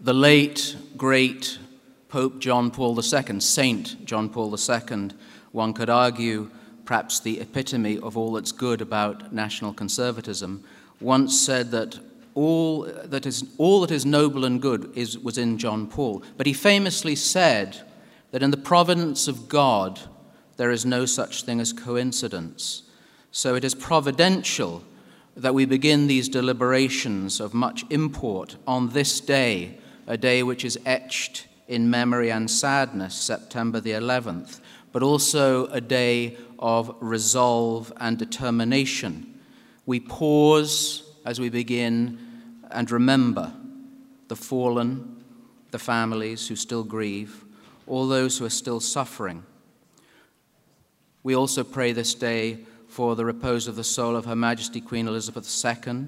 The late, great Pope John Paul II, Saint John Paul II, one could argue perhaps the epitome of all that's good about national conservatism, once said that all that is, all that is noble and good is, was in John Paul. But he famously said that in the providence of God, there is no such thing as coincidence. So it is providential that we begin these deliberations of much import on this day a day which is etched in memory and sadness, September the 11th, but also a day of resolve and determination. We pause as we begin and remember the fallen, the families who still grieve, all those who are still suffering. We also pray this day for the repose of the soul of Her Majesty Queen Elizabeth II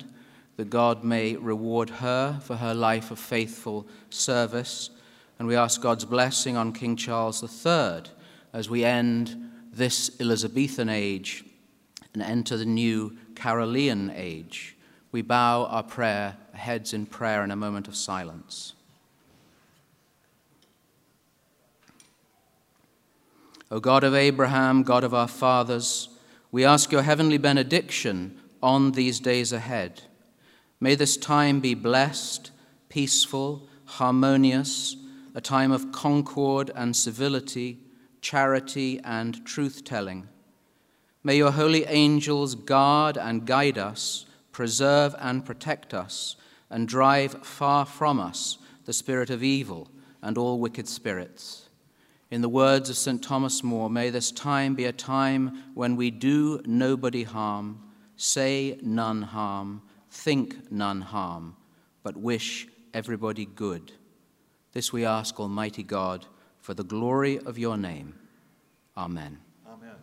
that God may reward her for her life of faithful service. And we ask God's blessing on King Charles III as we end this Elizabethan age and enter the new Carolean age. We bow our prayer, heads in prayer in a moment of silence. O God of Abraham, God of our fathers, we ask your heavenly benediction on these days ahead. May this time be blessed, peaceful, harmonious, a time of concord and civility, charity and truth telling. May your holy angels guard and guide us, preserve and protect us, and drive far from us the spirit of evil and all wicked spirits. In the words of St. Thomas More, may this time be a time when we do nobody harm, say none harm, think none harm, but wish everybody good. This we ask, Almighty God, for the glory of your name. Amen. Amen.